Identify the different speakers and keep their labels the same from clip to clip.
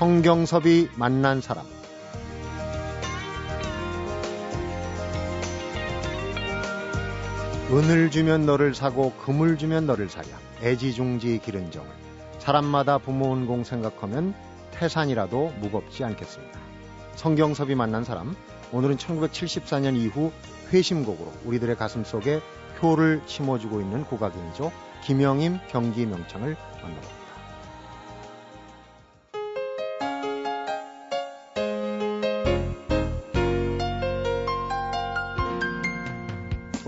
Speaker 1: 성경섭이 만난 사람 은을 주면 너를 사고 금을 주면 너를 사랴 애지중지 기른 정을 사람마다 부모은공 생각하면 태산이라도 무겁지 않겠습니다. 성경섭이 만난 사람 오늘은 1974년 이후 회심곡으로 우리들의 가슴 속에 효를 심어주고 있는 국악인이죠. 김영임 경기 명창을 만나봅니다.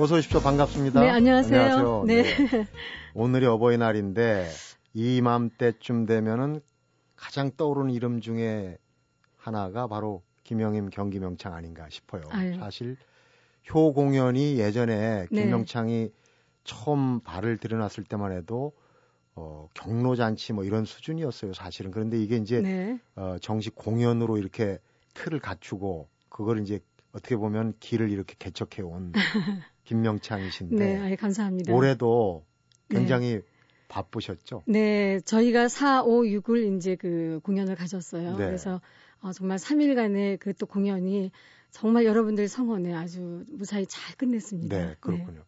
Speaker 1: 어서 오십시오. 반갑습니다.
Speaker 2: 네, 안녕하세요.
Speaker 1: 안녕하세요. 네. 네. 오늘이 어버이날인데 이맘때쯤 되면은 가장 떠오르는 이름 중에 하나가 바로 김영임 경기명창 아닌가 싶어요. 아유. 사실 효 공연이 예전에 네. 김명창이 네. 처음 발을 들여놨을 때만 해도 어, 경로잔치 뭐 이런 수준이었어요, 사실은. 그런데 이게 이제 네. 어, 정식 공연으로 이렇게 틀을 갖추고 그걸 이제 어떻게 보면 길을 이렇게 개척해 온 김명창이신데.
Speaker 2: 네, 아예 감사합니다.
Speaker 1: 올해도 굉장히 네. 바쁘셨죠?
Speaker 2: 네, 저희가 4, 5, 6을 이제 그 공연을 가졌어요. 네. 그래서 어, 정말 3일간의 그 또 공연이 정말 여러분들 성원에 아주 무사히 잘 끝냈습니다.
Speaker 1: 네, 그렇군요.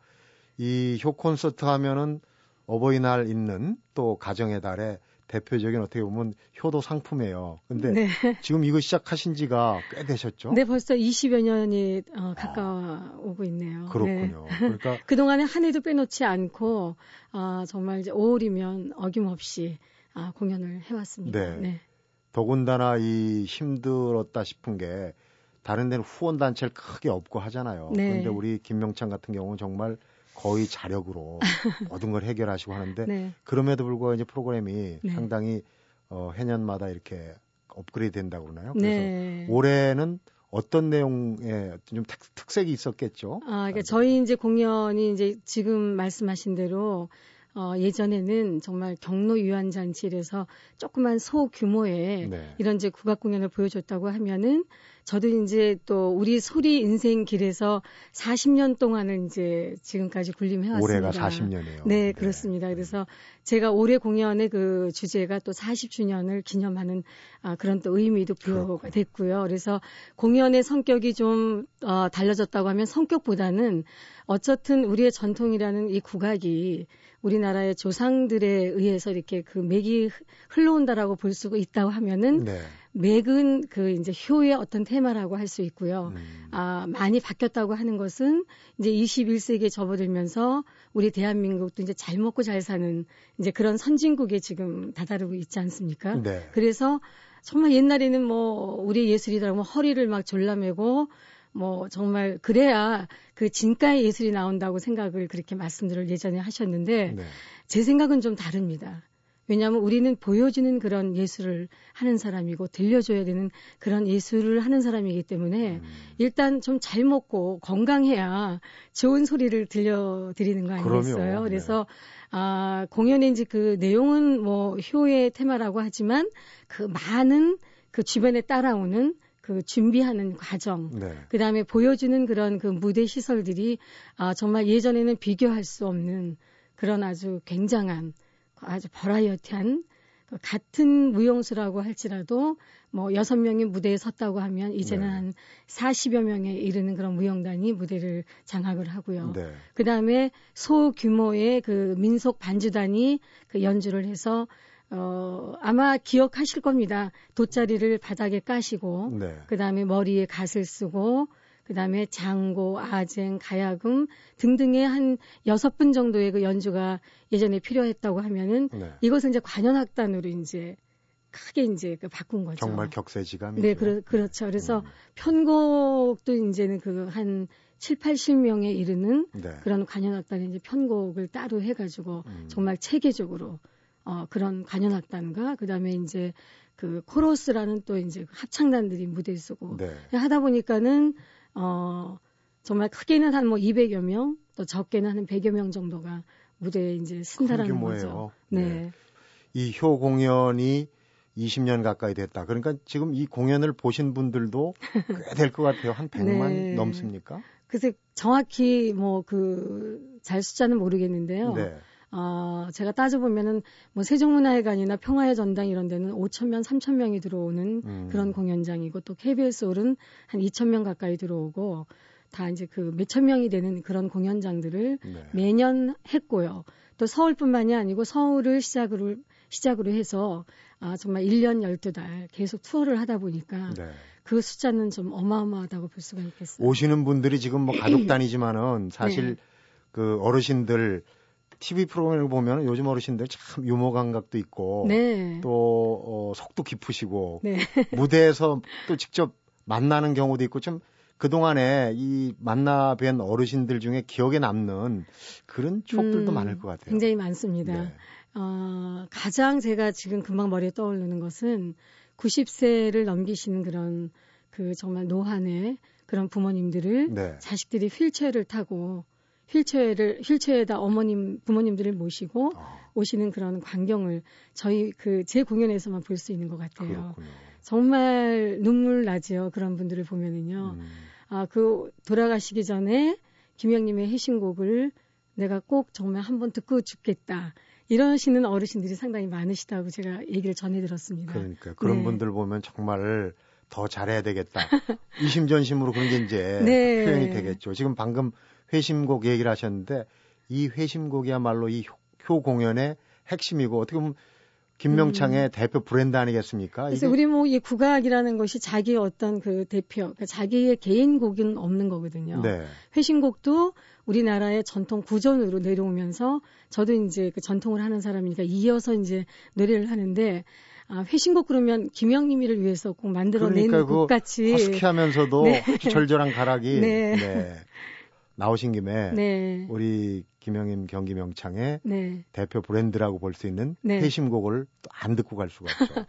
Speaker 1: 네. 이효 콘서트 하면은 어버이날 있는 또 가정의 달에 대표적인 어떻게 보면 효도 상품이에요. 근데 네. 지금 이거 시작하신 지가 꽤 되셨죠?
Speaker 2: 네, 벌써 20여 년이 어, 가까워오고 아, 있네요.
Speaker 1: 그렇군요. 네. 그러니까
Speaker 2: 그동안에 한 해도 빼놓지 않고 어, 정말 이제 5월이면 어김없이 아, 공연을 해왔습니다. 네. 네.
Speaker 1: 더군다나 이 힘들었다 싶은 게 다른 데는 후원 단체를 크게 없고 하잖아요. 네. 그런데 우리 김명창 같은 경우는 정말 거의 자력으로 모든 걸 해결하시고 하는데 네. 그럼에도 불구하고 이제 프로그램이 네. 상당히 어, 해년마다 이렇게 업그레이드 된다고 그러나요? 그래서 네. 올해는 어떤 내용의 좀 특, 색이 있었겠죠?
Speaker 2: 아, 그러니까 저희 이제 공연이 이제 지금 말씀하신 대로 어, 예전에는 정말 경로 유한 잔치에서 조그만 소규모의 네. 이런 이제 국악 공연을 보여줬다고 하면은 저도 이제 또 우리 소리 인생 길에서 40년 동안을 이제 지금까지 군림해 왔습니다.
Speaker 1: 올해가 40년이에요.
Speaker 2: 네, 네, 그렇습니다. 그래서 제가 올해 공연의 그 주제가 또 40주년을 기념하는 아, 그런 또 의미도 부여가 됐고요. 그래서 공연의 성격이 좀 어, 달라졌다고 하면 성격보다는 어쨌든 우리의 전통이라는 이 국악이 우리나라의 조상들에 의해서 이렇게 그 맥이 흘러온다라고 볼 수가 있다고 하면은 네. 맥은 그 이제 효의 어떤 테마라고 할 수 있고요. 음. 아, 많이 바뀌었다고 하는 것은 이제 21세기에 접어들면서 우리 대한민국도 이제 잘 먹고 잘 사는 이제 그런 선진국에 지금 다다르고 있지 않습니까? 네. 그래서 정말 옛날에는 뭐 우리 예술이라고 허리를 막 졸라매고 뭐 정말 그래야 그 진가의 예술이 나온다고 생각을 그렇게 말씀들을 예전에 하셨는데 네. 제 생각은 좀 다릅니다. 왜냐하면 우리는 보여주는 그런 예술을 하는 사람이고 들려줘야 되는 그런 예술을 하는 사람이기 때문에 음. 일단 좀 잘 먹고 건강해야 좋은 소리를 들려드리는 거 아니겠어요? 그럼요. 그래서 네. 아 공연의 이제 그 내용은 뭐 효의 테마라고 하지만 그 많은 그 주변에 따라오는 그 준비하는 과정, 네. 그 다음에 보여주는 그런 그 무대 시설들이 아, 정말 예전에는 비교할 수 없는 그런 아주 굉장한 아주 버라이어티한 그 같은 무용수라고 할지라도 뭐 여섯 명이 무대에 섰다고 하면 이제는 네. 한 40여 명에 이르는 그런 무용단이 무대를 장악을 하고요. 네. 그 다음에 소규모의 그 민속 반주단이 그 연주를 해서 어, 아마 기억하실 겁니다. 돗자리를 바닥에 까시고, 네. 그 다음에 머리에 갓을 쓰고, 그 다음에 장고, 아쟁, 가야금 등등의 한 여섯 분 정도의 그 연주가 예전에 필요했다고 하면은 네. 이것은 이제 관현악단으로 이제 크게 이제 그 바꾼 거죠.
Speaker 1: 정말 격세지감이죠.
Speaker 2: 네, 그렇, 그렇죠. 그래서 음. 편곡도 이제는 그 한 7, 80명에 이르는 네. 그런 관현악단의 이제 편곡을 따로 해 가지고 음. 정말 체계적으로 어, 그런 관현악단과 그다음에 이제 그 코러스라는 또 이제 합창단들이 무대에 서고 네. 하다 보니까는 어 정말 크게는 한 뭐 200여 명, 또 적게는 한 100여 명 정도가 무대에 이제 쓴다라는 거죠. 네. 네.
Speaker 1: 이효 공연이 20년 가까이 됐다. 그러니까 지금 이 공연을 보신 분들도 꽤 될 것 같아요. 한 100만 네. 넘습니까?
Speaker 2: 글쎄 정확히 뭐 그 잘 숫자는 모르겠는데요. 네. 어, 제가 따져보면은 뭐 세종문화회관이나 평화의 전당 이런 데는 5천 명, 3천 명이 들어오는 음. 그런 공연장이고 또 KBS 홀은 한 2천 명 가까이 들어오고 다 이제 그 몇천 명이 되는 그런 공연장들을 네. 매년 했고요. 또 서울뿐만이 아니고 서울을 시작으로 시작으로 해서 아 정말 1년 12달 계속 투어를 하다 보니까 네. 그 숫자는 좀 어마어마하다고 볼 수가 있겠어요.
Speaker 1: 오시는 분들이 지금 뭐 가족 단위지만은 사실 네. 그 어르신들 TV 프로그램을 보면 요즘 어르신들 참 유머 감각도 있고 네. 또 어, 속도 깊으시고 네. 무대에서 또 직접 만나는 경우도 있고 좀 그동안에 이 만나 뵌 어르신들 중에 기억에 남는 그런 추억들도 음, 많을 것 같아요.
Speaker 2: 굉장히 많습니다. 네. 어, 가장 제가 지금 금방 머리에 떠오르는 것은 90세를 넘기시는 그런 그 정말 노한의 그런 부모님들을 네. 자식들이 휠체어를 타고 휠체어를 휠체어에다 어머님 부모님들을 모시고 어. 오시는 그런 광경을 저희 그 제 공연에서만 볼 수 있는 것 같아요. 그렇군요. 정말 눈물 나지요. 그런 분들을 보면은요. 음. 아, 그 돌아가시기 전에 김영님의 해신곡을 내가 꼭 정말 한번 듣고 죽겠다. 이러시는 어르신들이 상당히 많으시다고 제가 얘기를 전해 들었습니다.
Speaker 1: 그러니까 그런 네. 분들 보면 정말 더 잘해야 되겠다. 이심전심으로 그런 게 이제 네. 표현이 되겠죠. 지금 방금 회심곡 얘기를 하셨는데 이 회심곡이야말로 이 효 공연의 핵심이고 어떻게 보면 김명창의 음. 대표 브랜드 아니겠습니까?
Speaker 2: 그래서 우리 뭐 이 국악이라는 것이 자기의 어떤 그 대표, 그러니까 자기의 개인 곡은 없는 거거든요. 네. 회신곡도 우리나라의 전통 구전으로 내려오면서 저도 이제 그 전통을 하는 사람이니까 이어서 이제 노래를 하는데 아, 회신곡 그러면 김영림이를 위해서 꼭 만들어낸 그러니까 곡 같이
Speaker 1: 허스키하면서도 네. 절절한 가락이 네. 네. 나오신 김에 네. 우리 김영임 경기 명창의 네. 대표 브랜드라고 볼 수 있는 네. 회심곡을 또안 듣고 갈 수가 없죠.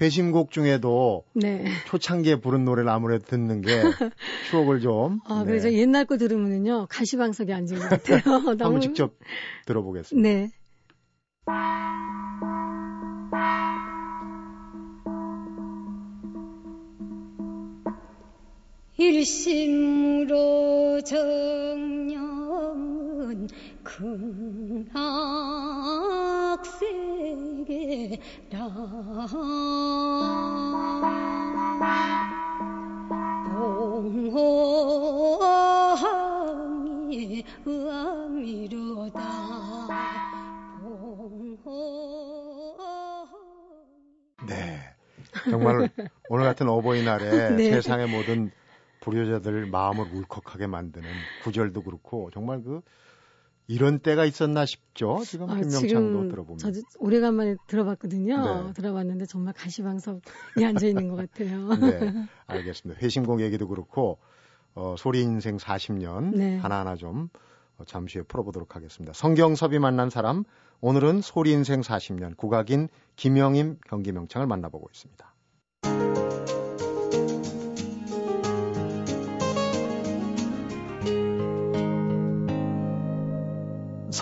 Speaker 1: 회심곡 중에도 네. 초창기에 부른 노래를 아무래도 듣는 게 추억을 좀.
Speaker 2: 아, 네. 그래서 옛날 거 들으면은요 가시방석에 앉은 것 같아요.
Speaker 1: 한번 직접 들어보겠습니다. 네.
Speaker 3: 일심으로 정 년 극악세계라 봉호항이 의미로다.
Speaker 1: 네. 정말 오늘 같은 어버이날에 네. 세상의 모든 불효자들 마음을 울컥하게 만드는 구절도 그렇고 정말 그 이런 때가 있었나 싶죠. 지금 아, 김명창도 들어보면.
Speaker 2: 저도 오래간만에 들어봤거든요. 네. 들어봤는데 정말 가시방석에 앉아 있는 것 같아요. 네,
Speaker 1: 알겠습니다. 회심공 얘기도 그렇고 어, 소리 인생 40년 네. 하나하나 좀 어, 잠시 후에 풀어보도록 하겠습니다. 성경섭이 만난 사람 오늘은 소리 인생 40년 국악인 김영임 경기명창을 만나보고 있습니다.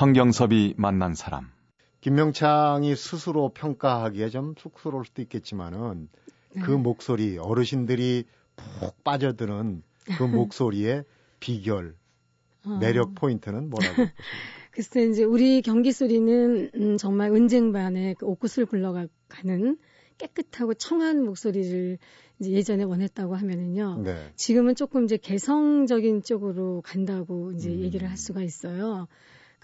Speaker 4: 성경섭이 만난 사람.
Speaker 1: 김명창이 스스로 평가하기에 좀 쑥스러울 수도 있겠지만은 네. 그 목소리 어르신들이 푹 빠져드는 그 목소리의 비결 어. 매력 포인트는 뭐라고?
Speaker 2: 글쎄 이제 우리 경기 소리는 음, 정말 은쟁반에 그 옥구슬 굴러가는 깨끗하고 청한 목소리를 이제 예전에 원했다고 하면은요. 네. 지금은 조금 이제 개성적인 쪽으로 간다고 이제 음. 얘기를 할 수가 있어요.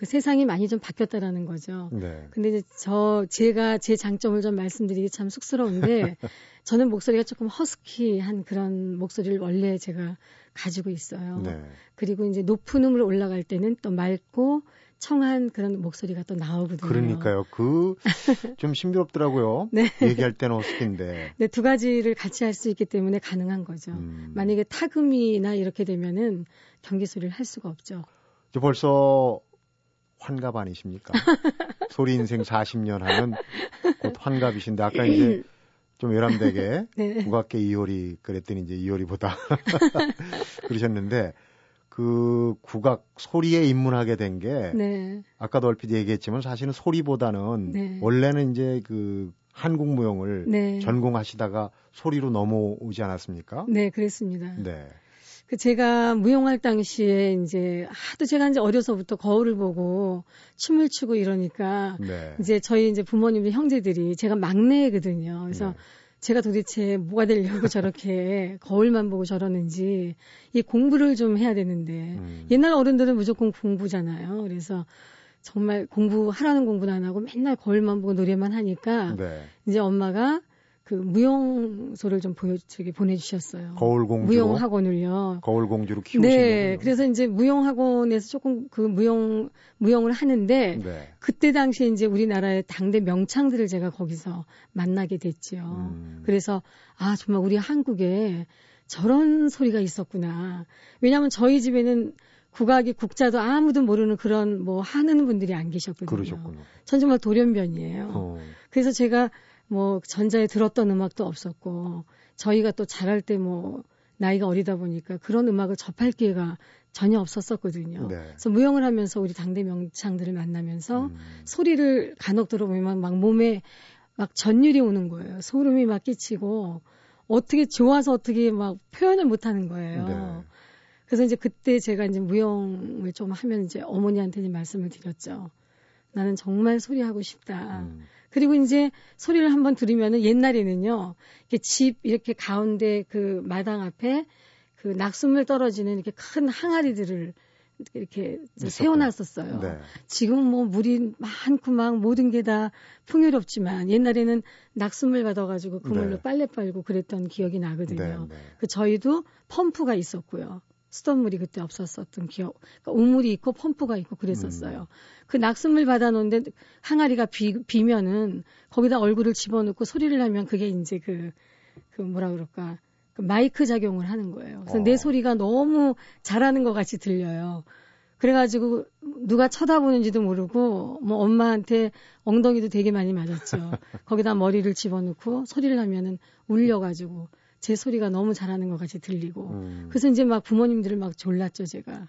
Speaker 2: 그 세상이 많이 좀 바뀌었다라는 거죠. 네. 근데 이제 저 제가 제 장점을 좀 말씀드리기 참 쑥스러운데 저는 목소리가 조금 허스키한 그런 목소리를 원래 제가 가지고 있어요. 네. 그리고 이제 높은 음을 올라갈 때는 또 맑고 청한 그런 목소리가 또 나오거든요.
Speaker 1: 그러니까요. 그 좀 신비롭더라고요. 네. 얘기할 때는 허스키인데.
Speaker 2: 네, 두 가지를 같이 할 수 있기 때문에 가능한 거죠. 음. 만약에 타금이나 이렇게 되면은 경기 소리를 할 수가 없죠.
Speaker 1: 벌써 환갑 아니십니까? 소리 인생 40년 하면 곧 환갑이신데 아까 이제 좀 외람되게 네. 국악계 이효리 그랬더니 이제 이효리보다 그러셨는데 그 국악 소리에 입문하게 된게 네. 아까도 얼핏 얘기했지만 사실은 소리보다는 네. 원래는 이제 그 한국 무용을 네. 전공하시다가 소리로 넘어오지 않았습니까?
Speaker 2: 네, 그랬습니다. 네. 그 제가 무용할 당시에 이제 하도 제가 이제 어려서부터 거울을 보고 춤을 추고 이러니까 네. 이제 저희 이제 부모님들 형제들이 제가 막내거든요. 그래서 네. 제가 도대체 뭐가 되려고 저렇게 거울만 보고 저러는지 이 공부를 좀 해야 되는데 음. 옛날 어른들은 무조건 공부잖아요. 그래서 정말 공부하라는 공부는 안 하고 맨날 거울만 보고 노래만 하니까 네. 이제 엄마가 그 무용소를 좀 보여 저기 보내주셨어요.
Speaker 1: 거울 공주
Speaker 2: 무용 학원을요.
Speaker 1: 거울 공주로 키우신
Speaker 2: 네, 거군요. 그래서 이제 무용 학원에서 조금 그 무용 무용을 하는데 네. 그때 당시에 이제 우리나라의 당대 명창들을 제가 거기서 만나게 됐지요. 음. 그래서 아 정말 우리 한국에 저런 소리가 있었구나. 왜냐하면 저희 집에는 국악이 국자도 아무도 모르는 그런 뭐 하는 분들이 안 계셨거든요.
Speaker 1: 그러셨군요.
Speaker 2: 전 정말 돌연변이에요. 어. 그래서 제가 뭐 전자에 들었던 음악도 없었고 저희가 또 잘할 때 뭐 나이가 어리다 보니까 그런 음악을 접할 기회가 전혀 없었었거든요. 네. 그래서 무용을 하면서 우리 당대 명창들을 만나면서 음. 소리를 간혹 들어보면 막 몸에 막 전율이 오는 거예요. 소름이 막 끼치고 어떻게 좋아서 어떻게 막 표현을 못 하는 거예요. 네. 그래서 이제 그때 제가 이제 무용을 좀 하면 이제 어머니한테 말씀을 드렸죠. 나는 정말 소리하고 싶다. 음. 그리고 이제 소리를 한번 들으면은 옛날에는요, 이렇게 집 이렇게 가운데 그 마당 앞에 그 낙수물 떨어지는 이렇게 큰 항아리들을 이렇게 세워놨었어요. 네. 지금 뭐 물이 많고 막 모든 게 다 풍요롭지만 옛날에는 낙수물 받아가지고 그물로 네. 빨래 빨고 그랬던 기억이 나거든요. 네, 네. 그 저희도 펌프가 있었고요. 수돗물이 그때 없었었던 기억. 그러니까 우물이 있고 펌프가 있고 그랬었어요. 음. 그 낙수물 받아놓는데 항아리가 비, 비면은 거기다 얼굴을 집어넣고 소리를 하면 그게 이제 그, 그 뭐라 그럴까. 그 마이크 작용을 하는 거예요. 그래서 어. 내 소리가 너무 잘하는 것 같이 들려요. 그래가지고 누가 쳐다보는지도 모르고 뭐 엄마한테 엉덩이도 되게 많이 맞았죠. 거기다 머리를 집어넣고 소리를 하면은 울려가지고 제 소리가 너무 잘하는 것 같이 들리고 음. 그래서 이제 막 부모님들을 막 졸랐죠 제가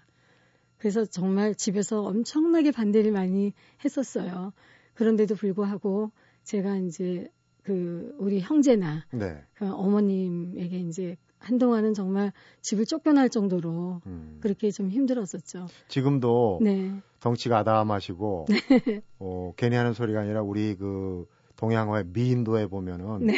Speaker 2: 그래서 정말 집에서 엄청나게 반대를 많이 했었어요 그런데도 불구하고 제가 이제 그 우리 형제나 네. 그 어머님에게 이제 한동안은 정말 집을 쫓겨날 정도로 음. 그렇게 좀 힘들었었죠.
Speaker 1: 지금도 네. 덩치가 아담하시고 네. 어, 괜히 하는 소리가 아니라 우리 그 동양화의 미인도에 보면은 네.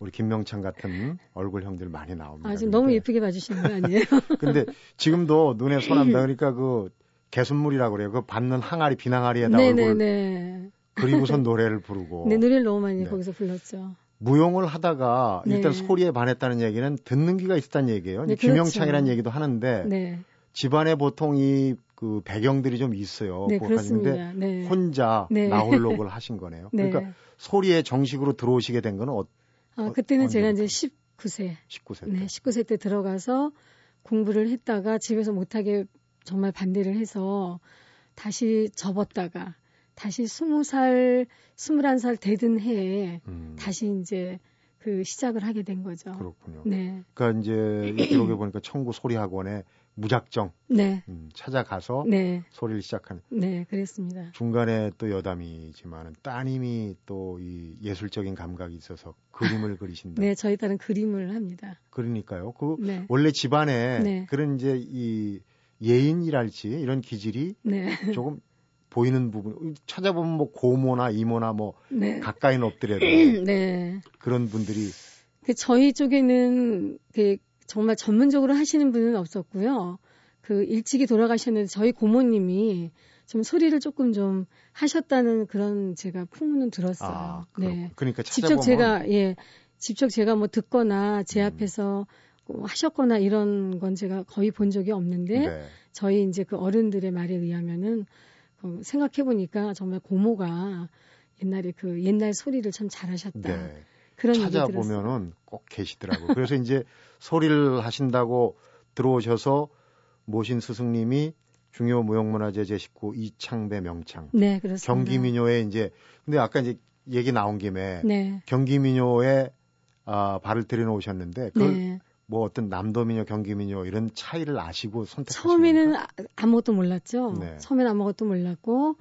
Speaker 1: 우리 김명찬 같은 얼굴 형들 많이 나옵니다.
Speaker 2: 아, 지금 너무 예쁘게 봐주시는 거 아니에요?
Speaker 1: 근데 지금도 눈에 선한다 그러니까 그 개순물이라고 그래요. 그 받는 항아리 비항아리에다 네, 얼굴 네, 그리고선 노래를 부르고.
Speaker 2: 네, 노래를 너무 많이 네. 거기서 불렀죠.
Speaker 1: 무용을 하다가 네. 일단 소리에 반했다는 얘기는 듣는 귀가 있었다는 얘기예요. 네, 김영창이라는 그렇죠. 얘기도 하는데 네. 집안에 보통 이 그 배경들이 좀 있어요.
Speaker 2: 네, 그렇습니다. 네.
Speaker 1: 혼자 네. 나홀록을 하신 거네요. 네. 그러니까 소리에 정식으로 들어오시게 된 거는 어,
Speaker 2: 아, 그때는 어, 제가 이제 19세.
Speaker 1: 19세
Speaker 2: 때. 네, 19세 때 들어가서 공부를 했다가 집에서 못하게 정말 반대를 해서 다시 접었다가 다시 20살, 21살 되던 해에 음. 다시 이제 그 시작을 하게 된 거죠.
Speaker 1: 그렇군요. 네. 그러니까 이제 기록에 보니까 청구 소리 학원에 무작정 네. 음, 찾아가서 네. 소리를 시작하는.
Speaker 2: 네, 그랬습니다.
Speaker 1: 중간에 또 여담이지만 따님이 또 이 예술적인 감각이 있어서 그림을 그리신다.
Speaker 2: 네, 저희 딸은 그림을 합니다.
Speaker 1: 그러니까요. 그 네. 원래 집안에 네. 그런 이제 이 예인이랄지 이런 기질이 네. 조금 보이는 부분 찾아보면 뭐 고모나 이모나 뭐 네. 가까이는 없더라도 네. 그런 분들이
Speaker 2: 그 저희 쪽에는 그 정말 전문적으로 하시는 분은 없었고요. 그 일찍이 돌아가셨는데 저희 고모님이 좀 소리를 조금 좀 하셨다는 그런 제가 풍문은 들었어요. 아,
Speaker 1: 네. 그러니까.
Speaker 2: 직접 제가 예 직접 제가 뭐 듣거나 제 음. 앞에서 뭐 하셨거나 이런 건 제가 거의 본 적이 없는데 네. 저희 이제 그 어른들의 말에 의하면은 어, 생각해 보니까 정말 고모가 옛날에 그 옛날 소리를 참 잘하셨다. 네.
Speaker 1: 찾아보면은 꼭 계시더라고요. 그래서 이제 소리를 하신다고 들어오셔서 모신 스승님이 중요 무형문화재 제19 이창배 명창.
Speaker 2: 네, 그렇습니다.
Speaker 1: 경기민요에 이제 근데 아까 이제 얘기 나온 김에 네. 경기민요에 아, 발을 들여놓으셨는데 그걸 네. 뭐 어떤 남도민요, 경기민요 이런 차이를 아시고 선택하신
Speaker 2: 처음에는 아, 아무것도 몰랐죠. 네. 처음에는 아무것도 몰랐고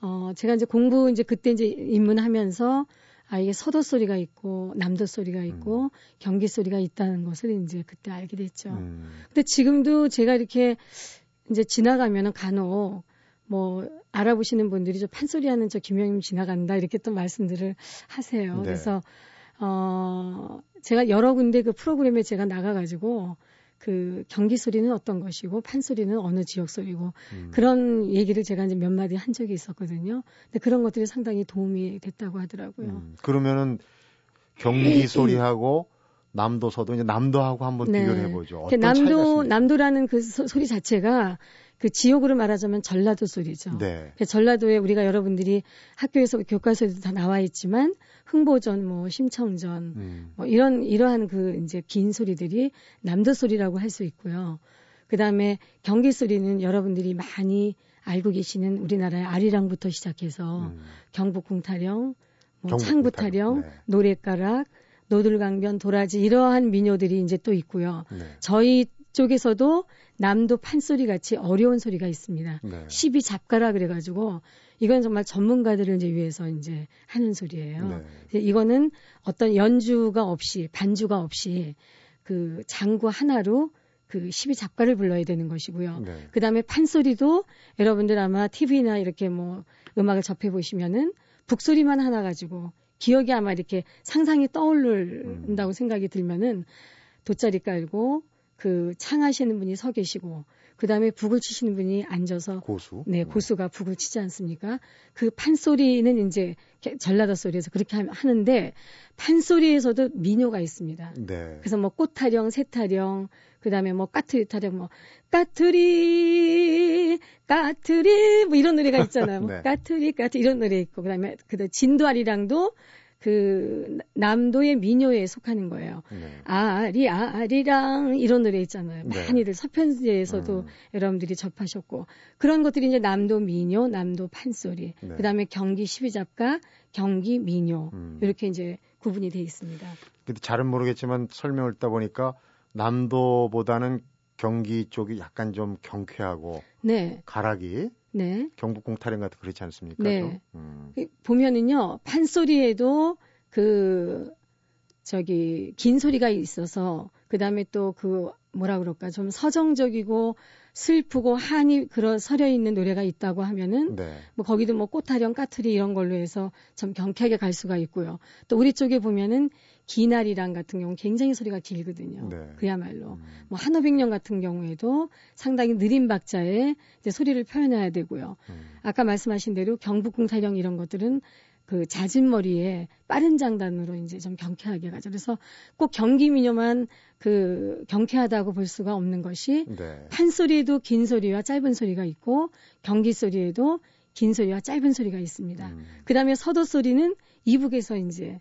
Speaker 2: 어 제가 이제 공부 이제 그때 이제 입문하면서 아 이게 서도 소리가 있고 남도 소리가 있고
Speaker 1: 음.
Speaker 2: 경기 소리가 있다는 것을 이제 그때 알게 됐죠.
Speaker 1: 음.
Speaker 2: 근데 지금도 제가 이렇게 이제 지나가면은 간혹 뭐 알아보시는 분들이 저 판소리 하는 저 김영임 지나간다 이렇게 또 말씀들을 하세요.
Speaker 1: 네.
Speaker 2: 그래서 어 제가 여러 군데 그 프로그램에 제가 나가가지고 그 경기 소리는 어떤 것이고 판소리는 어느 지역 소리고
Speaker 1: 음.
Speaker 2: 그런 얘기를 제가 이제 몇 마디 한 적이 있었거든요. 근데 그런 것들이 상당히 도움이 됐다고 하더라고요.
Speaker 1: 음. 그러면은 경기 소리하고 남도 서도 이제 남도하고 한번
Speaker 2: 네.
Speaker 1: 비교를 해보죠.
Speaker 2: 그 남도? 남도라는 그 소, 소리 자체가 그 지역으로 말하자면 전라도 소리죠.
Speaker 1: 네.
Speaker 2: 그 전라도에 우리가 여러분들이 학교에서 교과서에도 다 나와 있지만 흥보전, 뭐 심청전,
Speaker 1: 음.
Speaker 2: 뭐 이런 이러한 그 이제 긴 소리들이 남도 소리라고 할 수 있고요. 그 다음에 경기 소리는 여러분들이 많이 알고 계시는 우리나라의 아리랑부터 시작해서
Speaker 1: 음.
Speaker 2: 경북궁타령, 뭐 창부타령,
Speaker 1: 네.
Speaker 2: 노래가락, 노들강변, 도라지 이러한 민요들이 이제 또 있고요.
Speaker 1: 네.
Speaker 2: 저희 쪽에서도 남도 판소리 같이 어려운 소리가 있습니다.
Speaker 1: 네.
Speaker 2: 12 잡가라 그래가지고 이건 정말 전문가들을 이제 위해서 이제 하는 소리예요.
Speaker 1: 네.
Speaker 2: 이거는 어떤 연주가 없이 반주가 없이 그 장구 하나로 그 12 잡가를 불러야 되는 것이고요.
Speaker 1: 네.
Speaker 2: 그 다음에 판소리도 여러분들 아마 TV나 이렇게 뭐 음악을 접해 보시면은 북소리만 하나 가지고 기억이 아마 이렇게 상상이 떠오른다고
Speaker 1: 음.
Speaker 2: 생각이 들면은 돗자리 깔고 그 창하시는 분이 서 계시고 그 다음에 북을 치시는 분이 앉아서
Speaker 1: 고수.
Speaker 2: 네, 고수가 북을 치지 않습니까? 그 판소리는 이제 전라도 소리에서 그렇게 하- 하는데 판소리에서도 민요가 있습니다.
Speaker 1: 네.
Speaker 2: 그래서 뭐 꽃타령, 새타령, 그다음에 뭐 까투리 타령, 뭐 까투리, 까투리 뭐 이런 노래가 있잖아요. 뭐
Speaker 1: 네.
Speaker 2: 까투리, 까투리 이런 노래 있고 그다음에 그다음 진도아리랑도 그 남도의 민요에 속하는 거예요.
Speaker 1: 네.
Speaker 2: 아리 아리랑 이런 노래 있잖아요.
Speaker 1: 네.
Speaker 2: 많이들 서편지에서도
Speaker 1: 음.
Speaker 2: 여러분들이 접하셨고 그런 것들이 이제 남도 민요, 남도 판소리,
Speaker 1: 네.
Speaker 2: 그다음에 경기 시비잡가, 경기 민요
Speaker 1: 음.
Speaker 2: 이렇게 이제 구분이 돼 있습니다.
Speaker 1: 근데 잘은 모르겠지만 설명을 듣다 보니까 남도보다는 경기 쪽이 약간 좀 경쾌하고
Speaker 2: 네,
Speaker 1: 가락이
Speaker 2: 네.
Speaker 1: 경북 공타령 같은 그렇지 않습니까?
Speaker 2: 네.
Speaker 1: 좀? 음.
Speaker 2: 보면은요 판소리에도 그 저기 긴 소리가 있어서 그 다음에 또 그 뭐라 그럴까 좀 서정적이고 슬프고 한이 그런 서려 있는 노래가 있다고 하면은
Speaker 1: 네.
Speaker 2: 뭐 거기도 뭐 꽃타령 까투리 이런 걸로 해서 좀 경쾌하게 갈 수가 있고요. 또 우리 쪽에 보면은 기나리랑 같은 경우 굉장히 소리가 길거든요.
Speaker 1: 네.
Speaker 2: 그야말로
Speaker 1: 음.
Speaker 2: 뭐 한오백년 같은 경우에도 상당히 느린 박자에 이제 소리를 표현해야 되고요.
Speaker 1: 음.
Speaker 2: 아까 말씀하신 대로 경북궁타령 이런 것들은 그 잦은 머리에 빠른 장단으로 이제 좀 경쾌하게 가죠. 그래서 꼭 경기 민요만 그 경쾌하다고 볼 수가 없는 것이
Speaker 1: 네.
Speaker 2: 판소리에도 긴 소리와 짧은 소리가 있고 경기 소리에도 긴 소리와 짧은 소리가 있습니다.
Speaker 1: 음.
Speaker 2: 그다음에 서도 소리는 이북에서 이제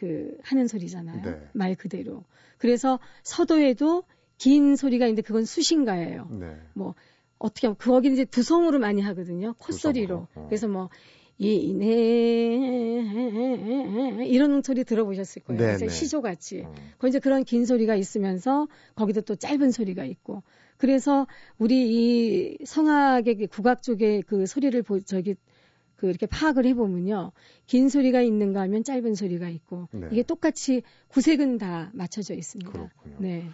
Speaker 2: 그 하는 소리잖아요.
Speaker 1: 네.
Speaker 2: 말 그대로. 그래서 서도에도 긴 소리가 있는데 그건 수신가예요.
Speaker 1: 네.
Speaker 2: 뭐 어떻게 하면 거기는 이제 두성으로 많이 하거든요. 콧소리로.
Speaker 1: 어.
Speaker 2: 그래서 뭐 이네 이런 소리 들어보셨을 거예요.
Speaker 1: 네, 네.
Speaker 2: 시조 같이.
Speaker 1: 음.
Speaker 2: 그 이제 그런 긴 소리가 있으면서 거기도 또 짧은 소리가 있고. 그래서 우리 이 성악의 그 국악 쪽의 그 소리를 보, 저기 그 이렇게 파악을 해보면요. 긴 소리가 있는가 하면 짧은 소리가 있고.
Speaker 1: 네.
Speaker 2: 이게 똑같이 구색은 다 맞춰져 있습니다.
Speaker 1: 그렇군요.
Speaker 2: 네.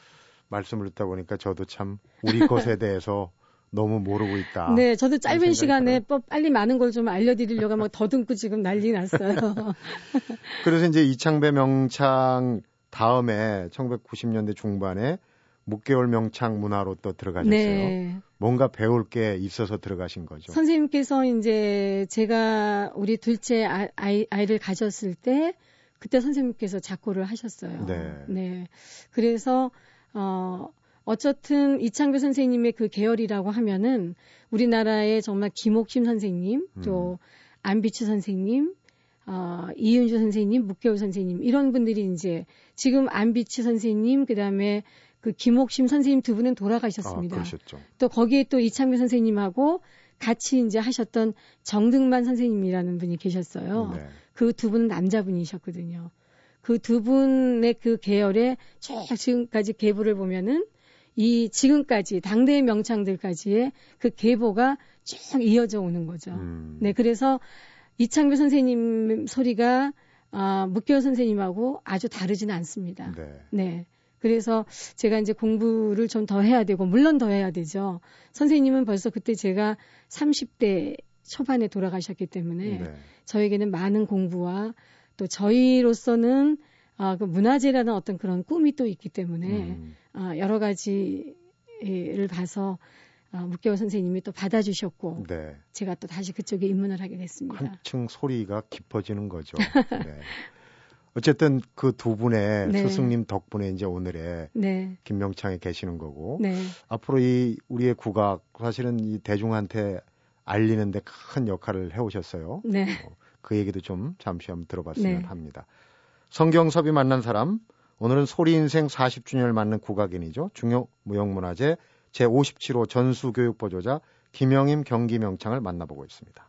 Speaker 1: 말씀을 듣다 보니까 저도 참 우리 것에 대해서 너무 모르고 있다.
Speaker 2: 네, 저도 짧은 시간에. 뭐 빨리 많은 걸 좀 알려드리려고 막 더듬고 지금 난리 났어요.
Speaker 1: 그래서 이제 이창배 명창 다음에 1990년대 중반에 묵개월 명창 문화로 또 들어가셨어요.
Speaker 2: 네.
Speaker 1: 뭔가 배울 게 있어서 들어가신 거죠.
Speaker 2: 선생님께서 이제 제가 우리 둘째 아, 아이, 아이를 가졌을 때 그때 선생님께서 작고를 하셨어요.
Speaker 1: 네.
Speaker 2: 그래서 어 어쨌든 이창배 선생님의 그 계열이라고 하면은 우리나라의 정말 김옥심 선생님, 또 안비추 선생님, 어, 이윤주 선생님, 묵개월 선생님 이런 분들이 이제 지금 안비추 선생님 그다음에 그 김옥심 선생님 두 분은
Speaker 1: 아,
Speaker 2: 돌아가셨습니다.
Speaker 1: 그러셨죠.
Speaker 2: 또 거기에 또 이창배 선생님하고 같이 이제 하셨던 정등만 선생님이라는 분이 계셨어요.
Speaker 1: 네.
Speaker 2: 그두 분은 남자분이셨거든요. 그 두 분의 그 계열에 쭉 지금까지 계보를 보면은 이 지금까지 당대의 명창들까지의 그 계보가 쭉 이어져 오는 거죠.
Speaker 1: 음.
Speaker 2: 네, 그래서 이창배 선생님 소리가 아, 묵교 선생님하고 아주 다르지는 않습니다. 네. 네. 그래서 제가 이제 공부를 좀 더 해야 되고 물론 더 해야 되죠. 선생님은 벌써 그때 제가 30대 초반에 돌아가셨기 때문에 네. 저에게는 많은 공부와 또 저희로서는 아, 그 문화재라는 어떤 그런 꿈이 또 있기 때문에 음. 아, 여러 가지를 봐서 아, 묵개월 선생님이 또 받아주셨고 네. 제가 또 다시 그쪽에 입문을 하게 됐습니다.
Speaker 1: 한층 소리가 깊어지는 거죠. 네. 어쨌든 그 두 분의 네. 스승님 덕분에 이제 오늘의 네. 김명창에 계시는 거고 네. 앞으로 이 우리의 국악 사실은 이 대중한테 알리는데 큰 역할을 해오셨어요. 네. 어, 그 얘기도 좀 잠시 한번 들어봤으면 네. 합니다. 성경섭이 만난 사람 오늘은 소리 인생 40주년을 맞는 국악인이죠. 중요 무형문화재 제 57호 전수교육 보조자 김영임 경기명창을 만나보고 있습니다.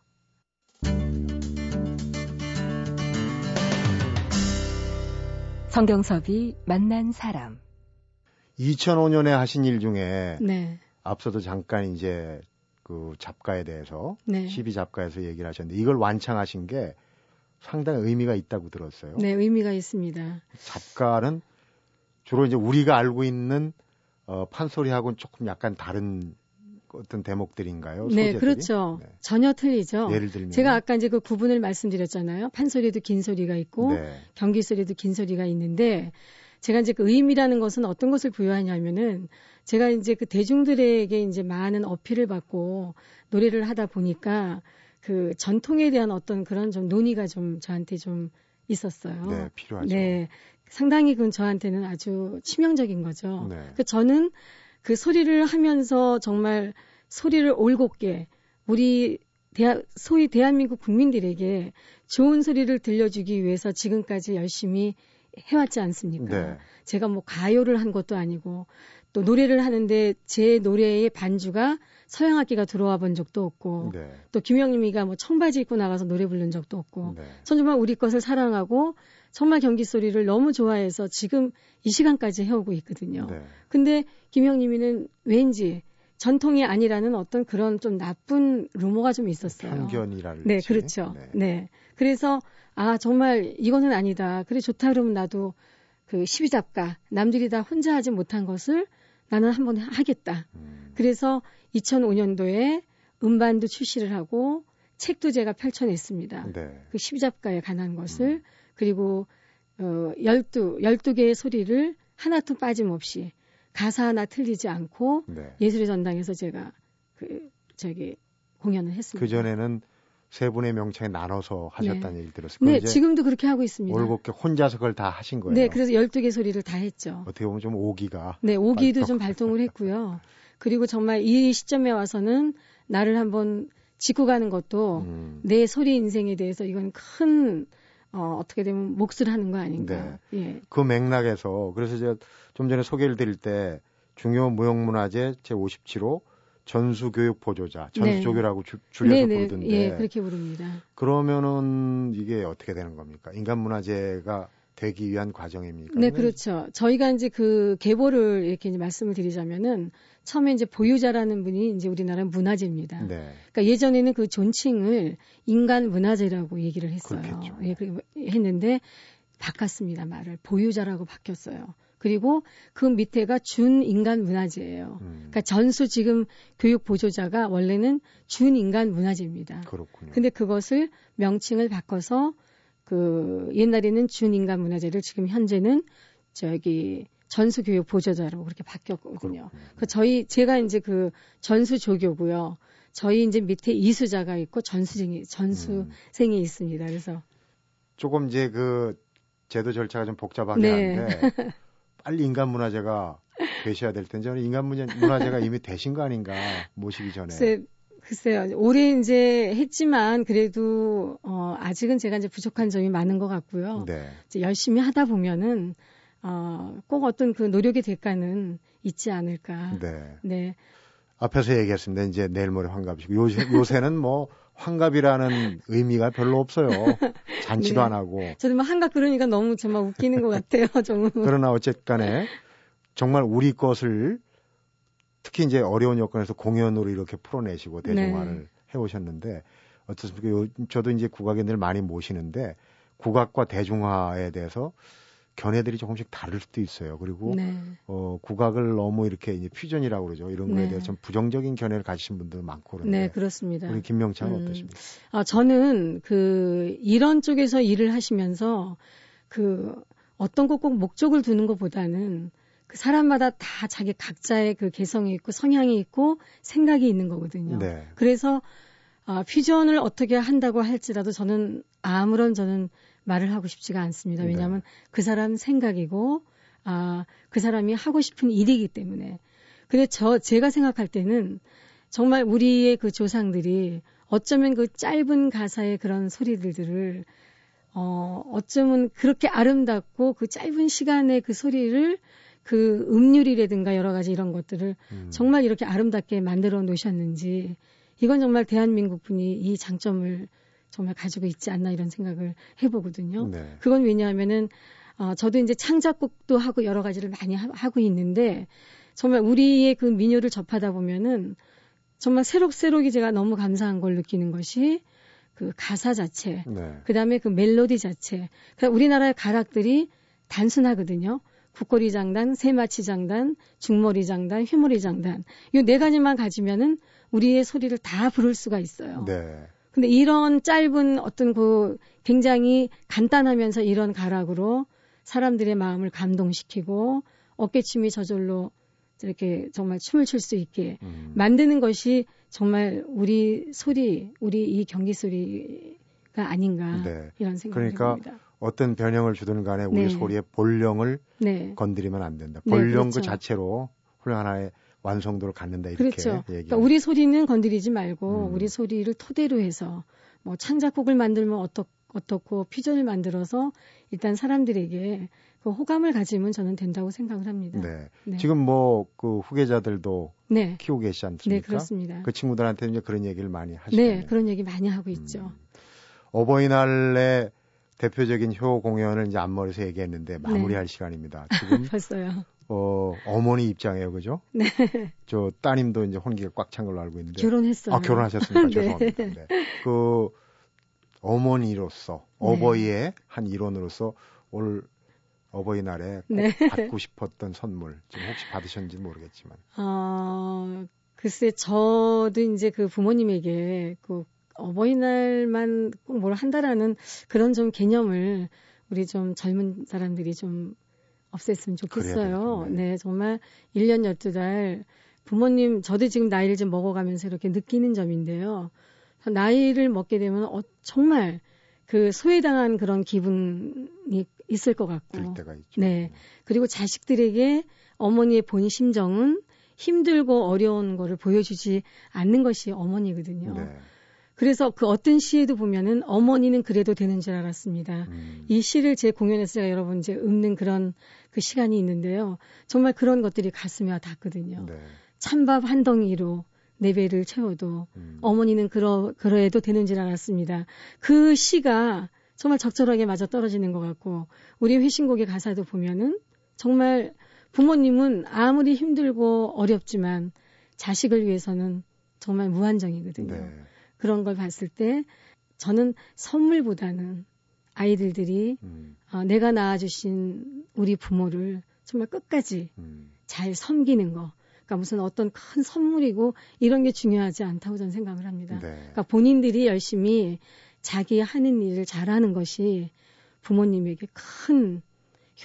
Speaker 5: 성경섭이 만난 사람.
Speaker 1: 2005년에 하신 일 중에 네. 앞서도 잠깐 이제 그 잡가에 대해서 네. 12잡가에서 얘기를 하셨는데 이걸 완창하신 게 상당히 의미가 있다고 들었어요.
Speaker 2: 네, 의미가 있습니다.
Speaker 1: 잡가는 주로 이제 우리가 알고 있는 어, 판소리하고는 조금 약간 다른 어떤 대목들인가요?
Speaker 2: 네, 소재들이? 그렇죠. 네. 전혀 틀리죠. 예를 들면 제가 아까 이제 그 구분을 말씀드렸잖아요. 판소리도 긴 소리가 있고 네. 경기 소리도 긴 소리가 있는데 제가 이제 그 의미라는 것은 어떤 것을 부여하냐면은 제가 이제 그 대중들에게 이제 많은 어필을 받고 노래를 하다 보니까 그 전통에 대한 어떤 그런 좀 논의가 좀 저한테 좀 있었어요.
Speaker 1: 네, 필요하죠.
Speaker 2: 네. 상당히 그건 저한테는 아주 치명적인 거죠. 네. 그 저는 그 소리를 하면서 정말 소리를 올곧게 우리 대하, 소위 대한민국 국민들에게 좋은 소리를 들려주기 위해서 지금까지 열심히 해왔지 않습니까? 네. 제가 뭐 가요를 한 것도 아니고 또 노래를 하는데 제 노래의 반주가 서양 악기가 들어와 본 적도 없고 네. 또 김영림이가 뭐 청바지 입고 나가서 노래 부른 적도 없고 네. 전 정말 우리 것을 사랑하고 정말 경기 소리를 너무 좋아해서 지금 이 시간까지 해오고 있거든요. 네. 근데 김영림이는 왠지 전통이 아니라는 어떤 그런 좀 나쁜 루머가 좀 있었어요.
Speaker 1: 편견이랄지.
Speaker 2: 네, 그렇죠. 네. 네. 그래서 아 정말 이거는 아니다. 그래 좋다 그러면 나도 그 시비 잡가 남들이 다 혼자 하지 못한 것을 나는 한번 하겠다. 음. 그래서 2005년도에 음반도 출시를 하고 책도 제가 펼쳐냈습니다. 네. 그 시비 잡가에 관한 것을 음. 그리고 어 12, 12개의 소리를 하나도 빠짐없이 가사 하나 틀리지 않고 네. 예술의 전당에서 제가 그 저기 공연을 했습니다.
Speaker 1: 그 전에는 세 분의 명창에 나눠서 하셨다는 네. 얘기 들었어요.
Speaker 2: 네, 지금도 그렇게 하고 있습니다.
Speaker 1: 올곧게 혼자서 그걸 다 하신 거예요.
Speaker 2: 네, 그래서 12개 소리를 다 했죠.
Speaker 1: 어떻게 보면 좀 오기가.
Speaker 2: 네, 오기도. 좀 발동을 했고요. 그리고 정말 이 시점에 와서는 나를 한번 짚고 가는 것도 음. 내 소리 인생에 대해서 이건 큰 어, 어떻게 되면 몫을 하는 거 아닌가. 네. 예.
Speaker 1: 그 맥락에서 그래서 제가 좀 전에 소개를 드릴 때 중요 무형문화재 제 57호 전수교육 보조자, 전수조교라고 네. 줄여서 네네. 부르던데.
Speaker 2: 예, 그렇게 부릅니다.
Speaker 1: 그러면은 이게 어떻게 되는 겁니까? 인간문화재가 되기 위한 과정입니까?
Speaker 2: 네, 그렇죠. 저희가 이제 그 계보를 이렇게 이제 말씀을 드리자면은 처음에 이제 보유자라는 분이 이제 우리나라 문화재입니다. 네. 그러니까 예전에는 그 존칭을 인간 문화재라고 얘기를 했어요. 그렇겠죠. 예, 했는데 바꿨습니다. 말을 보유자라고 바뀌었어요. 그리고 그 밑에가 준인간 문화재예요. 음. 그러니까 전수 지금 교육 보조자가 원래는 준인간 문화재입니다. 그렇군요. 근데 그것을 명칭을 바꿔서 그 옛날에는 준인간 문화재를 지금 현재는 저기 전수 교육 보조자로 그렇게 바뀌었거든요. 그 저희 제가 이제 그 전수 조교고요. 저희 이제 밑에 이수자가 있고 전수생이 전수생이 음. 있습니다. 그래서
Speaker 1: 조금 이제 그 제도 절차가 좀 복잡하긴 네. 한데 빨리 인간 문화재가 되셔야 될 텐데 저는 인간 문화재가 이미 되신 거 아닌가 모시기 전에.
Speaker 2: 글쎄, 글쎄요. 올해 이제 했지만 그래도 어 아직은 제가 이제 부족한 점이 많은 것 같고요. 네. 이제 열심히 하다 보면은 어꼭 어떤 그 노력의 대가는 있지 않을까. 네. 네.
Speaker 1: 앞에서 얘기했습니다. 이제 내일 모레 환갑이시고 요새 요새는 뭐 환갑이라는 의미가 별로 없어요. 잔치도 네. 안 하고.
Speaker 2: 저도 뭐 환갑 그러니까 너무 정말 웃기는 것 같아요. 좀.
Speaker 1: 그러나 어쨌간에 정말 우리 것을 특히 이제 어려운 여건에서 공연으로 이렇게 풀어내시고 대중화를 네. 해오셨는데 어떻습니까? 요, 저도 이제 국악인들 많이 모시는데 국악과 대중화에 대해서 견해들이 조금씩 다를 수도 있어요. 그리고 네. 어 국악을 너무 이렇게 이제 퓨전이라고 그러죠. 이런 거에 네. 대해서 좀 부정적인 견해를 가지신 분들 많고 그런데
Speaker 2: 네, 그렇습니다.
Speaker 1: 우리 김명창은 음. 어떠십니까?
Speaker 2: 아, 저는 그 이런 쪽에서 일을 하시면서 그 어떤 것 꼭 목적을 두는 것보다는 그 사람마다 다 자기 각자의 그 개성이 있고 성향이 있고 생각이 있는 거거든요. 네. 그래서 아, 퓨전을 어떻게 한다고 할지라도 저는 아무런 저는 말을 하고 싶지가 않습니다. 네. 왜냐하면 네. 그 사람 생각이고 아, 그 사람이 하고 싶은 일이기 때문에. 근데 저 제가 생각할 때는 정말 우리의 그 조상들이 어쩌면 그 짧은 가사의 그런 소리들을 어, 어쩌면 그렇게 아름답고 그 짧은 시간에 그 소리를 그 음률이라든가 여러 가지 이런 것들을 음. 정말 이렇게 아름답게 만들어 놓으셨는지 이건 정말 대한민국 분이 이 장점을 정말 가지고 있지 않나 이런 생각을 해보거든요. 네. 그건 왜냐하면은 어, 저도 이제 창작곡도 하고 여러 가지를 많이 하, 하고 있는데 정말 우리의 그 민요를 접하다 보면은 정말 새록새록이 제가 너무 감사한 걸 느끼는 것이 그 가사 자체, 네. 그 다음에 그 멜로디 자체. 그러니까 우리나라의 가락들이 단순하거든요. 국거리 장단, 세마치 장단, 중머리 장단, 휘머리 장단. 이네 가지만 가지면은 우리의 소리를 다 부를 수가 있어요. 네. 근데 이런 짧은 어떤 그 굉장히 간단하면서 이런 가락으로 사람들의 마음을 감동시키고 어깨춤이 저절로 이렇게 정말 춤을 출 수 있게 음. 만드는 것이 정말 우리 소리, 우리 이 경기 소리가 아닌가 네. 이런 생각이
Speaker 1: 그러니까
Speaker 2: 듭니다.
Speaker 1: 어떤 변형을 주든 간에 우리 네. 소리의 본령을 네. 건드리면 안 된다. 네, 본령 그렇죠. 그 자체로 훌륭한 하나의 완성도를 갖는다 이렇게
Speaker 2: 그렇죠. 그러니까 우리 소리는 건드리지 말고 음. 우리 소리를 토대로 해서 뭐 창작곡을 만들면 어떻 어떻고 퓨전을 만들어서 일단 사람들에게 그 호감을 가지면 저는 된다고 생각을 합니다. 네.
Speaker 1: 네. 지금 뭐 그 후계자들도 네. 키우고 계시지 않습니까?
Speaker 2: 네, 그렇습니다.
Speaker 1: 그 친구들한테 이제 그런 얘기를 많이 하시네요.
Speaker 2: 네, 그런 얘기 많이 하고 있죠. 음.
Speaker 1: 어버이날에 대표적인 효 공연을 이제 앞머리에서 얘기했는데 마무리할 네. 시간입니다. 지금
Speaker 2: 벌써요.
Speaker 1: 어, 어머니 입장이에요, 그죠? 네. 저 따님도 이제 혼기가 꽉 찬 걸로 알고 있는데.
Speaker 2: 결혼했어요.
Speaker 1: 아, 결혼하셨습니까? 네. 죄송합니다. 네. 그, 어머니로서, 네. 어버이의 한 일원으로서 올 어버이날에 꼭 네. 받고 싶었던 선물, 지금 혹시 받으셨는지 모르겠지만.
Speaker 2: 어, 글쎄, 저도 이제 그 부모님에게 그 어버이날만 꼭 뭘 한다라는 그런 좀 개념을 우리 좀 젊은 사람들이 좀 없앴으면 좋겠어요. 네, 정말 1년 12달 부모님, 저도 지금 나이를 좀 먹어가면서 이렇게 느끼는 점인데요. 나이를 먹게 되면 어, 정말 그 소외당한 그런 기분이 있을 것 같고. 네. 그리고 자식들에게 어머니의 본 심정은 힘들고 어려운 거를 보여주지 않는 것이 어머니거든요. 네. 그래서 그 어떤 시에도 보면은 어머니는 그래도 되는 줄 알았습니다. 음. 이 시를 제 공연에서 제가 여러 번 이제 읊는 그런 그 시간이 있는데요. 정말 그런 것들이 가슴에 와 닿거든요. 네. 찬밥 한 덩이로 내 배를 채워도 음. 어머니는 그러, 그러해도 되는 줄 알았습니다. 그 시가 정말 적절하게 맞아 떨어지는 것 같고 우리 회신곡의 가사도 보면은 정말 부모님은 아무리 힘들고 어렵지만 자식을 위해서는 정말 무한정이거든요. 네. 그런 걸 봤을 때 저는 선물보다는 아이들들이 음. 어, 내가 낳아주신 우리 부모를 정말 끝까지 음. 잘 섬기는 거. 그러니까 무슨 어떤 큰 선물이고 이런 게 중요하지 않다고 저는 생각을 합니다. 네. 그러니까 본인들이 열심히 자기 하는 일을 잘하는 것이 부모님에게 큰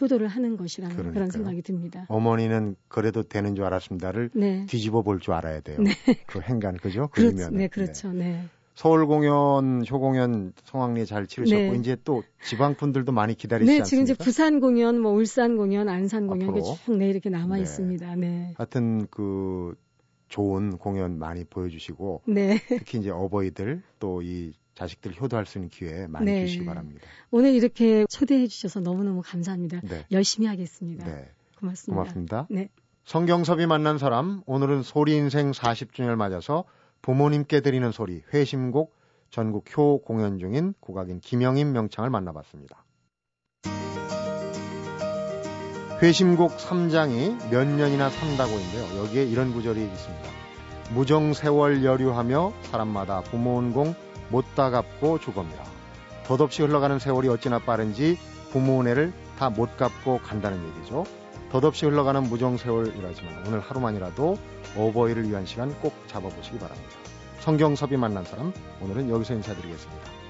Speaker 2: 효도를 하는 것이라는 그러니까요. 그런 생각이 듭니다.
Speaker 1: 어머니는 그래도 되는 줄 알았습니다를 네. 뒤집어 볼 줄 알아야 돼요. 네. 그 행간 그죠? 그러면
Speaker 2: 네, 그렇죠. 네. 네.
Speaker 1: 서울 공연, 효 공연 성황리 잘 치르셨고 네. 이제 또 지방 분들도 많이 기다리시지 네, 않습니까?
Speaker 2: 지금 이제 부산 공연, 뭐 울산 공연, 안산 공연 이게 쭉 네 이렇게 남아 네. 있습니다. 네.
Speaker 1: 하여튼 그 좋은 공연 많이 보여주시고 네. 특히 이제 어버이들 또 이 자식들 효도할 수 있는 기회 많이 네. 주시기 바랍니다.
Speaker 2: 오늘 이렇게 초대해 주셔서 너무너무 감사합니다. 네. 열심히 하겠습니다. 네. 고맙습니다.
Speaker 1: 고맙습니다. 네. 성경섭이 만난 사람 오늘은 소리 인생 40주년을 맞아서 부모님께 드리는 소리 회심곡 전국 효 공연 중인 국악인 김영임 명창을 만나봤습니다. 회심곡 3장이 몇 년이나 산다고인데요. 여기에 이런 구절이 있습니다. 무정 세월 여류하며 사람마다 부모 온공 못다 갚고 죽음이라. 덧없이 흘러가는 세월이 어찌나 빠른지 부모 은혜를 다 못 갚고 간다는 얘기죠. 덧없이 흘러가는 무정 세월이라지만 오늘 하루만이라도 어버이를 위한 시간 꼭 잡아보시기 바랍니다. 성경섭이 만난 사람 오늘은 여기서 인사드리겠습니다.